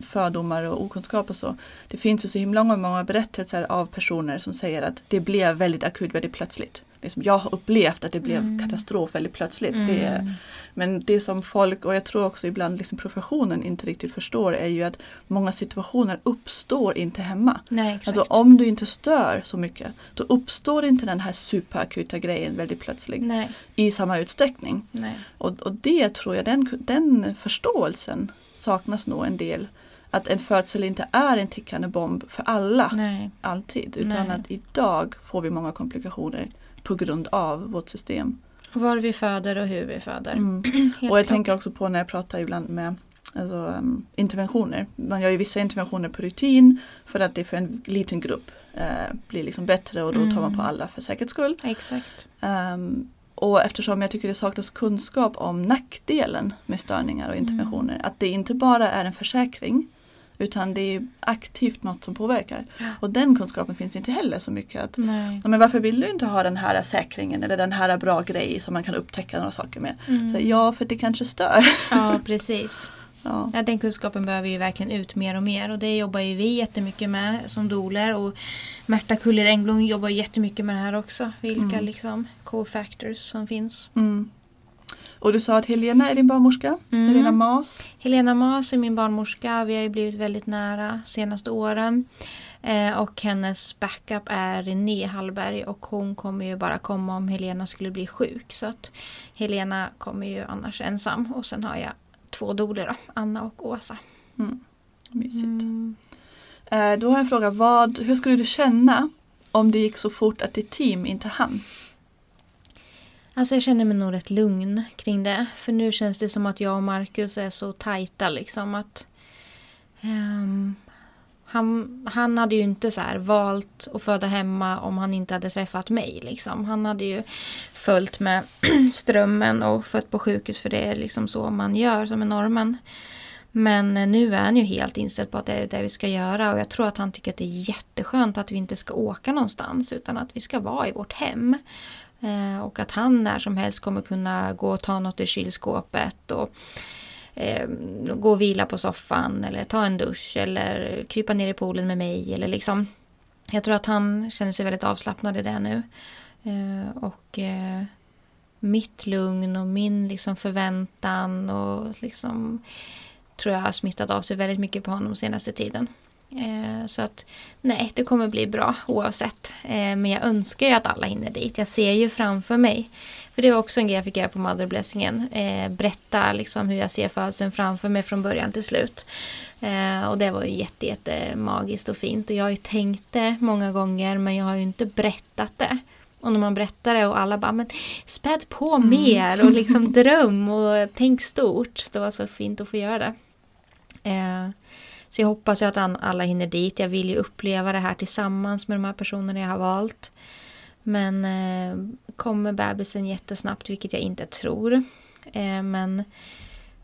fördomar och okunskap och så. Det finns ju så himla många berättelser av personer som säger att det blev väldigt akut väldigt plötsligt. Liksom, jag har upplevt att det blev Mm. katastrof väldigt plötsligt. Mm. Det men det som folk, och jag tror också ibland liksom professionen inte riktigt förstår är ju att många situationer uppstår inte hemma. Nej. Alltså om du inte stör så mycket då uppstår inte den här superakuta grejen väldigt plötsligt Nej, i samma utsträckning. nej. Och, och det tror jag, den, den förståelsen saknas nog en del. Att en födsel inte är en tickande bomb för alla nej. alltid. Utan Nej. att idag får vi många komplikationer på grund av vårt system. Var vi föder och hur vi föder. Mm. Och jag klart. tänker också på när jag pratar ibland med alltså, um, interventioner. Man gör ju vissa interventioner på rutin för att det för en liten grupp eh, blir liksom bättre och då tar man Mm. på alla för säkerhets skull. Exakt. Ehm, och eftersom jag tycker det saknas kunskap om nackdelen med störningar och interventioner. Att det inte bara är en försäkring utan det är aktivt något som påverkar. Och den kunskapen finns inte heller så mycket. Att, Nej. men varför vill du inte ha den här säkringen eller den här bra grej som man kan upptäcka några saker med? Mm. Så, ja, för det kanske stör. Ja, precis. Ja. Ja, den kunskapen behöver ju verkligen ut mer och mer och det jobbar ju vi jättemycket med som doler och Märta Kuller Engblom jobbar jättemycket med det här också. Vilka Mm. liksom co-factors som finns. Mm. Och du sa att Helena är din barnmorska? Mm. Helena Mas? Helena Mas är min barnmorska. Vi har ju blivit väldigt nära senaste åren. Eh, och hennes backup är René Hallberg och hon kommer ju bara komma om Helena skulle bli sjuk. Så att Helena kommer ju annars ensam. Och sen har jag två doler då, Anna och Åsa. Mm. Mysigt. Mm. Eh, då har jag en fråga. Vad, hur skulle du känna om det gick så fort att ditt team inte hann? Alltså jag känner mig nog rätt lugn kring det. För nu känns det som att jag och Marcus är så tajta liksom att Um, han, han hade ju inte så här valt att föda hemma om han inte hade träffat mig. Liksom. Han hade ju följt med strömmen och fött på sjukhus för det är liksom så man gör som är normen. Men eh, nu är han ju helt inställd på att det är det vi ska göra och jag tror att han tycker att det är jätteskönt att vi inte ska åka någonstans utan att vi ska vara i vårt hem. Eh, och att han när som helst kommer kunna gå och ta något i kylskåpet och eh, gå och vila på soffan eller ta en dusch eller krypa ner i poolen med mig eller liksom. Jag tror att han känner sig väldigt avslappnad i det nu. Eh, och eh, mitt lugn och min liksom förväntan och liksom tror jag har smittat av sig väldigt mycket på honom senaste tiden. Eh, så att nej, det kommer bli bra oavsett. Eh, men jag önskar ju att alla hinner dit. Jag ser ju framför mig. För det var också en grej jag fick göra på Mother Blessingen. Eh, berätta liksom hur jag ser födseln framför mig från början till slut. Och det var ju jätte, jätte magiskt och fint. Och jag har ju tänkt det många gånger men jag har ju inte berättat det. Och när man berättar det och alla bara men späd på mer och liksom dröm och tänk stort. Det var så fint att få göra det. Så jag hoppas ju att alla hinner dit. Jag vill ju uppleva det här tillsammans med de här personerna jag har valt. Men eh, kommer bebisen jättesnabbt, vilket jag inte tror. Eh, men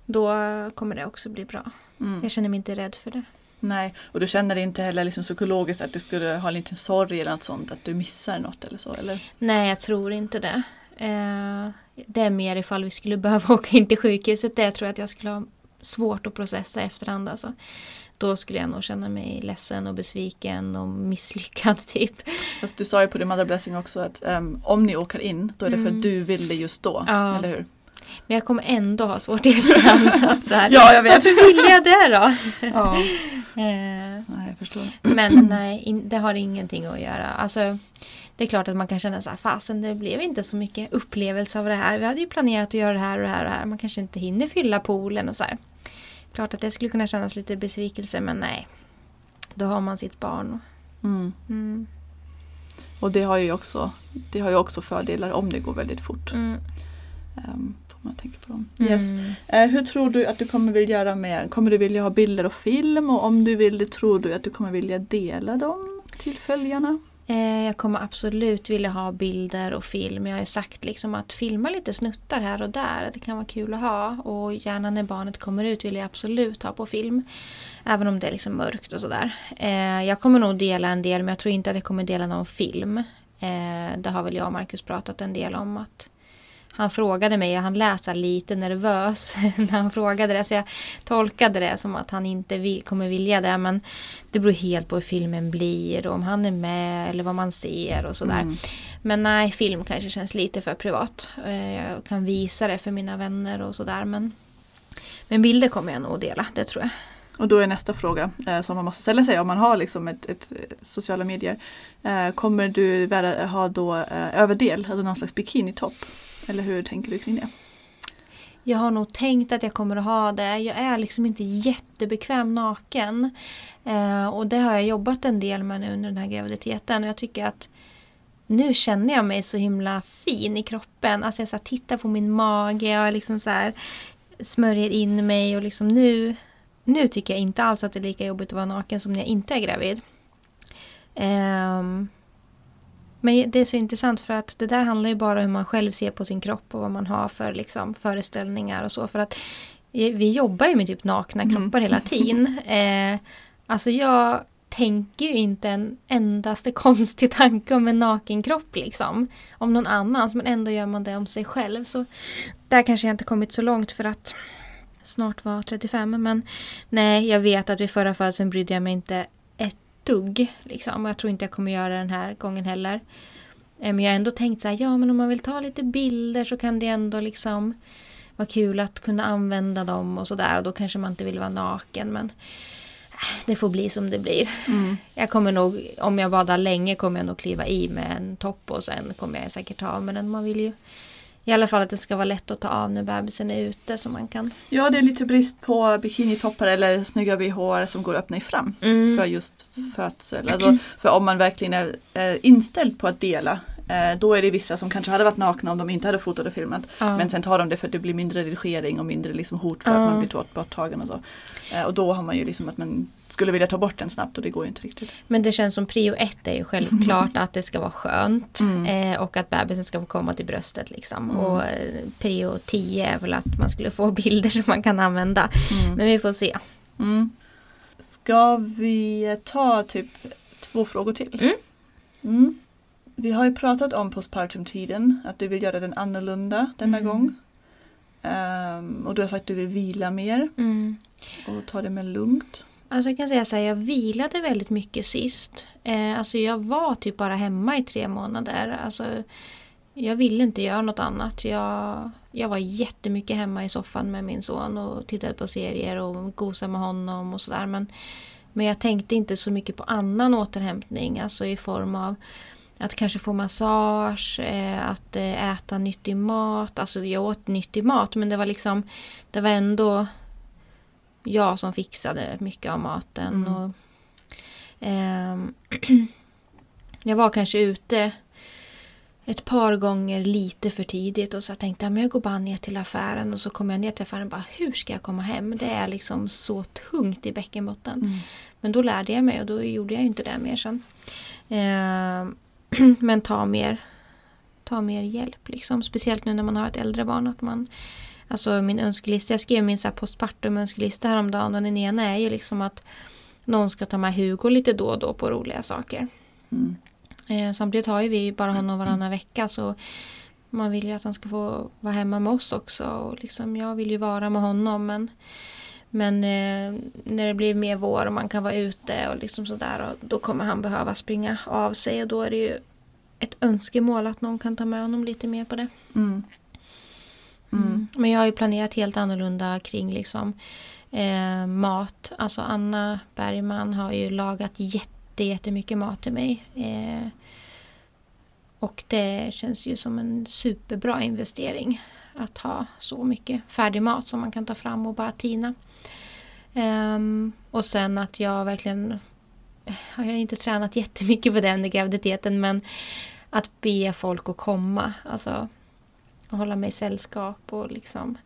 då kommer det också bli bra. Mm. Jag känner mig inte rädd för det. Nej, och du känner inte heller liksom psykologiskt att du skulle ha en liten sorg eller något sånt, att du missar något eller så? Eller? Nej, jag tror inte det. Eh, det är mer ifall vi skulle behöva åka in till sjukhuset. Det tror jag att jag skulle ha svårt att processa efterhand. Alltså. Då skulle jag nog känna mig ledsen och besviken och misslyckad typ. Fast du sa ju på din Mother Blessing också att ehm, om ni åker in då är det för Mm. att du vill det just då. Ja. Eller hur? Men jag kommer ändå ha svårt i efterhand. Så här, Ja, jag vet. Varför vill jag det då? Ja. Eh, Nej, jag förstår. Men nej, in, det har ingenting att göra. Alltså, det är klart att man kan känna så här, fasen det blev inte så mycket upplevelse av det här. Vi hade ju planerat att göra det här och det här och det här. Man kanske inte hinner fylla poolen och så här. Klart att det skulle kunna kännas lite besvikelse men nej. Då har man sitt barn. Mm. Mm. Och det har ju också, det har ju också fördelar om det går väldigt fort. Mm. Um, får man tänka på dem. Mm. Yes. Eh, hur tror du att du kommer vilja göra med, kommer du vilja ha bilder och film och om du vill det tror du att du kommer vilja dela dem till följarna? Eh, jag kommer absolut vilja ha bilder och film. Jag har ju sagt liksom att filma lite snuttar här och där. Det kan vara kul att ha. Och gärna när barnet kommer ut vill jag absolut ha på film. Även om det är liksom mörkt och sådär. Eh, jag kommer nog dela en del men jag tror inte att jag kommer dela någon film. Eh, det har väl jag och Marcus pratat en del om. att han frågade mig och han lät lite nervös när han frågade det. Så jag tolkade det som att han inte vill, kommer vilja det. Men det beror helt på hur filmen blir och om han är med eller vad man ser och sådär. Mm. Men nej, film kanske känns lite för privat. Eh, Jag kan visa det för mina vänner och sådär. Men, men bilder kommer jag nog att dela, det tror jag. Och då är nästa fråga eh, som man måste ställa sig om man har liksom ett, ett eh, sociala medier. Eh, kommer du ha då eh, överdel, alltså någon slags bikinitopp? Eller hur tänker du kring det? Jag har nog tänkt att jag kommer att ha det. Jag är liksom inte jättebekväm naken. Eh, och det har jag jobbat en del med nu under den här graviditeten. Och jag tycker att nu känner jag mig så himla fin i kroppen. Alltså jag så här, tittar på min mage och liksom så här, smörjer in mig. Och liksom nu, nu tycker jag inte alls att det är lika jobbigt att vara naken som när jag inte är gravid. Ehm, men det är så intressant för att det där handlar ju bara om hur man själv ser på sin kropp och vad man har för liksom, föreställningar och så. För att vi jobbar ju med typ nakna Mm. kroppar hela tiden. Eh, alltså jag tänker ju inte en endaste konstig tanke om en naken kropp liksom. Om någon annans men ändå gör man det om sig själv. Så där kanske jag inte kommit så långt för att snart vara 35 men nej jag vet att vid förra födseln brydde jag mig inte dugg. Liksom. Och jag tror inte jag kommer göra den här gången heller. Eh, Men jag har ändå tänkt så här, ja men om man vill ta lite bilder så kan det ändå liksom vara kul att kunna använda dem och sådär. Och då kanske man inte vill vara naken men äh, det får bli som det blir. Mm. Jag kommer nog, om jag badar länge kommer jag nog kliva i med en topp och sen kommer jag säkert ta av mig den. Man vill ju i alla fall att det ska vara lätt att ta av när bebisen är ute så man kan... Ja, det är lite brist på bikinitoppar eller snygga bh som går att öppna i fram Mm. för just födsel. Alltså, för om man verkligen är eh, inställd på att dela då är det vissa som kanske hade varit nakna om de inte hade fotat och filmat. Ja. Men sen tar de det för att det blir mindre redigering och mindre liksom hot för Ja. att man blir borttagen och så. Eh, och då har man ju liksom att man skulle vilja ta bort den snabbt och det går ju inte riktigt. Men det känns som prio ett är ju självklart att det ska vara skönt. Mm. Eh, och att bebisen ska få komma till bröstet liksom. Mm. Och eh, prio 10 är väl att man skulle få bilder som man kan använda. Mm. Men vi får se. Mm. Ska vi ta typ två frågor till? Vi har ju pratat om postpartumtiden, att du vill göra den annorlunda denna Mm. gång. Ehm, och du har sagt att du vill vila mer Mm. och ta det mer lugnt. Alltså jag kan säga så här, jag vilade väldigt mycket sist. Eh, alltså jag var typ bara hemma i tre månader. Alltså, jag ville inte göra något annat. Jag, jag var jättemycket hemma i soffan med min son och tittade på serier och gosade med honom och sådär. Men, men jag tänkte inte så mycket på annan återhämtning. Alltså i form av att kanske få massage, eh, att eh, äta nyttig mat. Alltså jag åt nyttig mat men det var liksom Det var ändå jag som fixade mycket av maten. Mm. Och, ehm, jag var kanske ute ett par gånger lite för tidigt och så jag tänkte att jag går bara ner till affären och så kommer jag ner till affären och bara hur ska jag komma hem? Det är liksom så tungt i bäckenbotten. Men då lärde jag mig och då gjorde jag inte det mer sen. Ehm, men ta mer, ta mer hjälp liksom. Speciellt nu när man har ett äldre barn. Att man, alltså min önskelista, jag skrev min så här postpartum önskelista häromdagen och den ena är ju liksom att någon ska ta med Hugo lite då och då på roliga saker. Mm. Eh, samtidigt har ju vi bara honom varannan vecka så man vill ju att han ska få vara hemma med oss också. Och liksom, jag vill ju vara med honom men, men eh, när det blir mer vår och man kan vara ute och liksom sådär och då kommer han behöva springa av sig och då är det ju ett önskemål att någon kan ta med honom lite mer på det. Mm. Mm. Men jag har ju planerat helt annorlunda kring liksom eh, mat. Alltså Anna Bergman har ju lagat jätte, jättemycket mat till mig. Eh, och det känns ju som en superbra investering att ha så mycket färdig mat som man kan ta fram och bara tina. Um, och sen att jag verkligen, jag har inte tränat jättemycket på det under graviditeten men att be folk att komma. Alltså att hålla mig i sällskap och liksom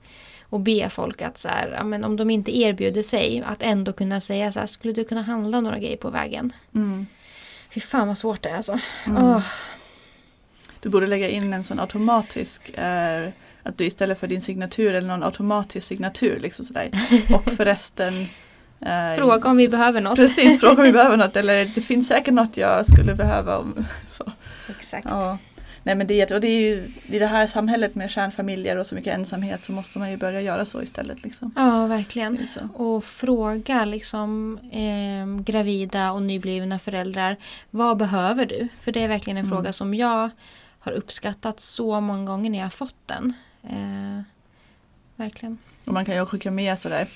och be folk att så här, men om de inte erbjuder sig att ändå kunna säga så här, skulle du kunna handla några grejer på vägen? Mm. Fy fan vad svårt det är alltså. Mm. Oh. Du borde lägga in en sån automatisk eh, att du istället för din signatur eller någon automatisk signatur liksom sådär. Och förresten eh, Fråga om vi behöver något. Precis, fråga om vi behöver något eller det finns säkert något jag skulle behöva. Om, så. Exakt. Ja. Nej men det, och det är ju i det här samhället med kärnfamiljer och så mycket ensamhet så måste man ju börja göra så istället. Liksom. Ja verkligen. Och fråga liksom eh, gravida och nyblivna föräldrar vad behöver du? För det är verkligen en mm. fråga som jag har uppskattat så många gånger när jag har fått den. Eh, verkligen. Och man kan ju skicka med sådär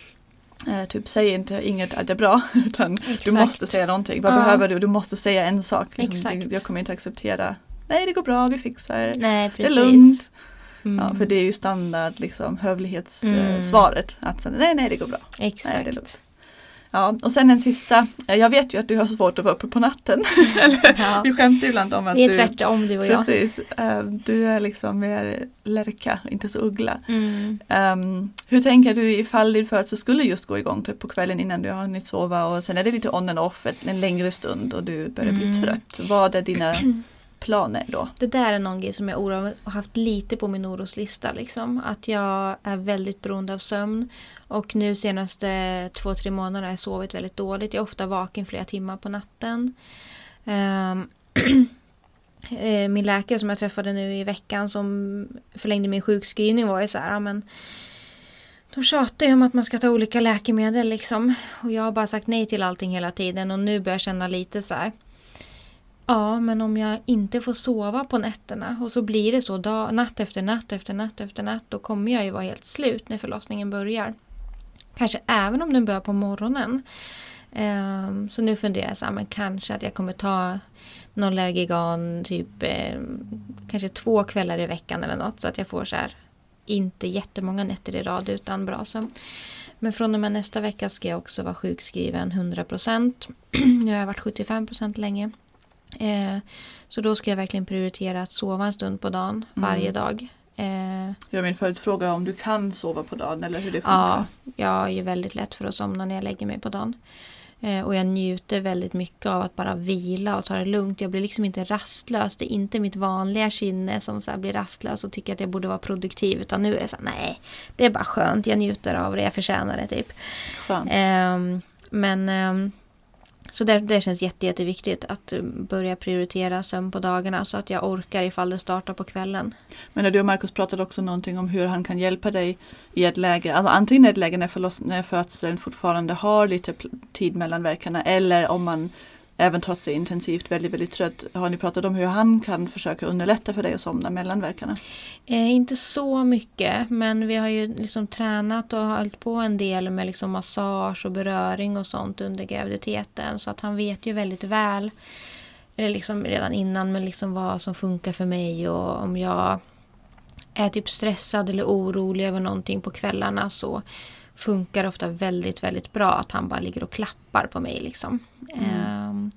Eh, typ säg inte inget att det är bra utan Exakt. du måste säga någonting. Vad ja. behöver du? Du måste säga en sak. Liksom, jag kommer inte acceptera Nej det går bra, vi fixar Nej, det. är lugnt. Mm. Ja, för det är ju standard liksom, hövlighetssvaret. Mm. Att nej nej det går bra. Exakt. Nej, Ja, och sen en sista. Jag vet ju att du har svårt att vara uppe på natten. ja. Vi skämtar ibland om att du... Vi är tvärtom du och jag. Precis. Eh, du är liksom mer lärka, inte så uggla. Mm. Um, hur tänker du ifall din födsel skulle just gå igång typ på kvällen innan du har hunnit sova och sen är det lite on and off en längre stund och du börjar bli mm. trött. Vad är dina planer då? Det där är någon grej som jag har haft lite på min oroslista. Liksom. Att jag är väldigt beroende av sömn. Och nu senaste två, tre månader har jag sovit väldigt dåligt. Jag är ofta vaken flera timmar på natten. Um, min läkare som jag träffade nu i veckan som förlängde min sjukskrivning var ju så här, ja, men de tjatar ju om att man ska ta olika läkemedel liksom. Och jag har bara sagt nej till allting hela tiden och nu börjar jag känna lite så här. Ja, men om jag inte får sova på nätterna och så blir det så dag, natt efter natt efter natt efter natt då kommer jag ju vara helt slut när förlossningen börjar. Kanske även om den börjar på morgonen. Um, så nu funderar jag så här, men kanske att jag kommer ta någon Lergigan typ eh, kanske två kvällar i veckan eller något så att jag får så här inte jättemånga nätter i rad utan bra sömn. Men från och med nästa vecka ska jag också vara sjukskriven 100%. nu har jag varit 75% länge. Eh, så då ska jag verkligen prioritera att sova en stund på dagen mm. varje dag. Eh, jag min följdfråga om du kan sova på dagen eller hur det funkar? Ja, jag är ju väldigt lätt för att somna när jag lägger mig på dagen. Eh, och jag njuter väldigt mycket av att bara vila och ta det lugnt. Jag blir liksom inte rastlös. Det är inte mitt vanliga kynne som så blir rastlös och tycker att jag borde vara produktiv. Utan nu är det så här, nej, det är bara skönt. Jag njuter av det, jag förtjänar det typ. Skönt. Eh, men eh, så det, det känns jätte, jätteviktigt att eh, börja prioritera sömn på dagarna så att jag orkar ifall det startar på kvällen. Men du och Markus pratade också någonting om hur han kan hjälpa dig i ett läge, alltså antingen ett läge när, förloss, när födseln fortfarande har lite tid mellan verkarna eller om man även trots det intensivt väldigt, väldigt trött. Har ni pratat om hur han kan försöka underlätta för dig att somna mellan verkarna? Eh, inte så mycket men vi har ju liksom tränat och hållit på en del med liksom massage och beröring och sånt under graviditeten så att han vet ju väldigt väl eller liksom redan innan men liksom vad som funkar för mig och om jag är typ stressad eller orolig över någonting på kvällarna så funkar ofta väldigt, väldigt bra att han bara ligger och klappar på mig. Liksom. Mm. Um,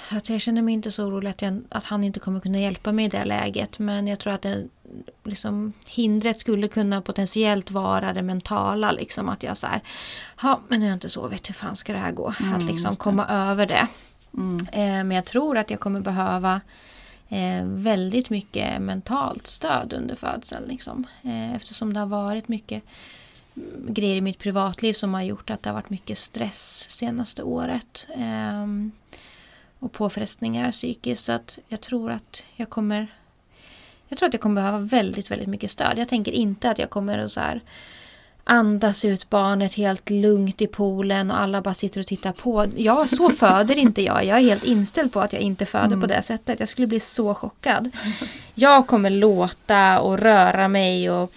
så att jag känner mig inte så orolig att, jag, att, han inte kommer kunna hjälpa mig i det läget. Men jag tror att det, liksom, hindret skulle kunna potentiellt vara det mentala. Liksom, att jag så här, ja men nu har jag inte sovit, hur fan ska det här gå? Mm, att liksom komma över det. Mm. Eh, men jag tror att jag kommer behöva eh, väldigt mycket mentalt stöd under födseln. Liksom. Eh, eftersom det har varit mycket grejer i mitt privatliv som har gjort att det har varit mycket stress senaste året. Um, och påfrestningar psykiskt. Så att jag tror att jag kommer jag tror att jag kommer behöva väldigt, väldigt mycket stöd. Jag tänker inte att jag kommer att så här andas ut barnet helt lugnt i poolen och alla bara sitter och tittar på. Ja, så föder inte jag. Jag är helt inställd på att jag inte föder mm. på det sättet. Jag skulle bli så chockad. Jag kommer låta och röra mig och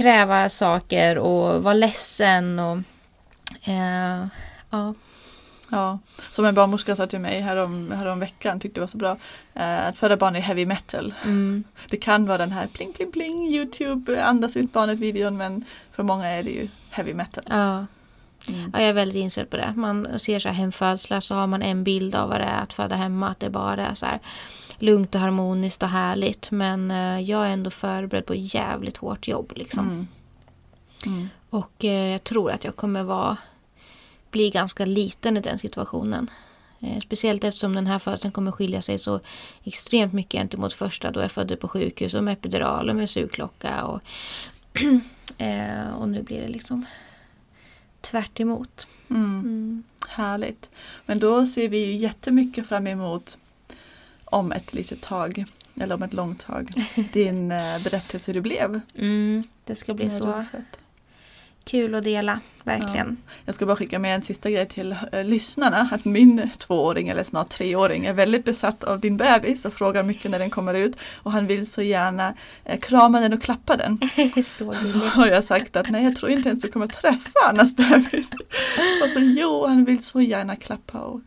kräva saker och vara ledsen och eh, ja. Ja, som en barnmorska sa till mig härom, härom veckan, tyckte det var så bra, eh, att föda barn är heavy metal. Mm. Det kan vara den här pling pling pling, Youtube, andas ut barnet videon men för många är det ju heavy metal. Ja. Mm. ja, jag är väldigt inställd på det. Man ser så här hemfödslar så har man en bild av vad det är att föda hemma. Att det bara är så här lugnt och harmoniskt och härligt. Men eh, jag är ändå förberedd på jävligt hårt jobb. Liksom. Mm. Mm. Och eh, jag tror att jag kommer vara, bli ganska liten i den situationen. Eh, speciellt eftersom den här födseln kommer skilja sig så extremt mycket gentemot första då jag födde på sjukhus och med epidural och med sugklocka. Och, eh, och nu blir det liksom tvärt emot. Mm. Mm. Härligt. Men då ser vi ju jättemycket fram emot om ett litet tag, eller om ett långt tag, din eh, berättelse hur det blev. Mm, det ska bli så född. Kul att dela, verkligen. Jag ska bara skicka med en sista grej till eh, lyssnarna. Att min tvååring, eller snart treåring, är väldigt besatt av din bebis och frågar mycket när den kommer ut. Och han vill så gärna eh, krama den och klappa den. så Så har jag sagt att nej, jag tror inte ens du kommer träffa Annas bebis. Och så jo, han vill så gärna klappa och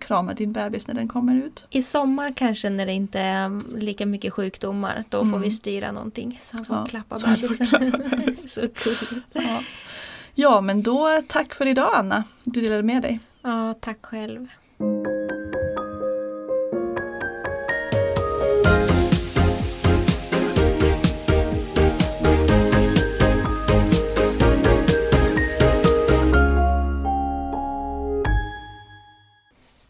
krama din bebis när den kommer ut. I sommar kanske när det inte är um, lika mycket sjukdomar, då får Mm. vi styra någonting. Så han får Ja, klappa får bebisen. klappa så. Ja. ja, men då tack för idag Anna. Du delade med dig. Ja, tack själv.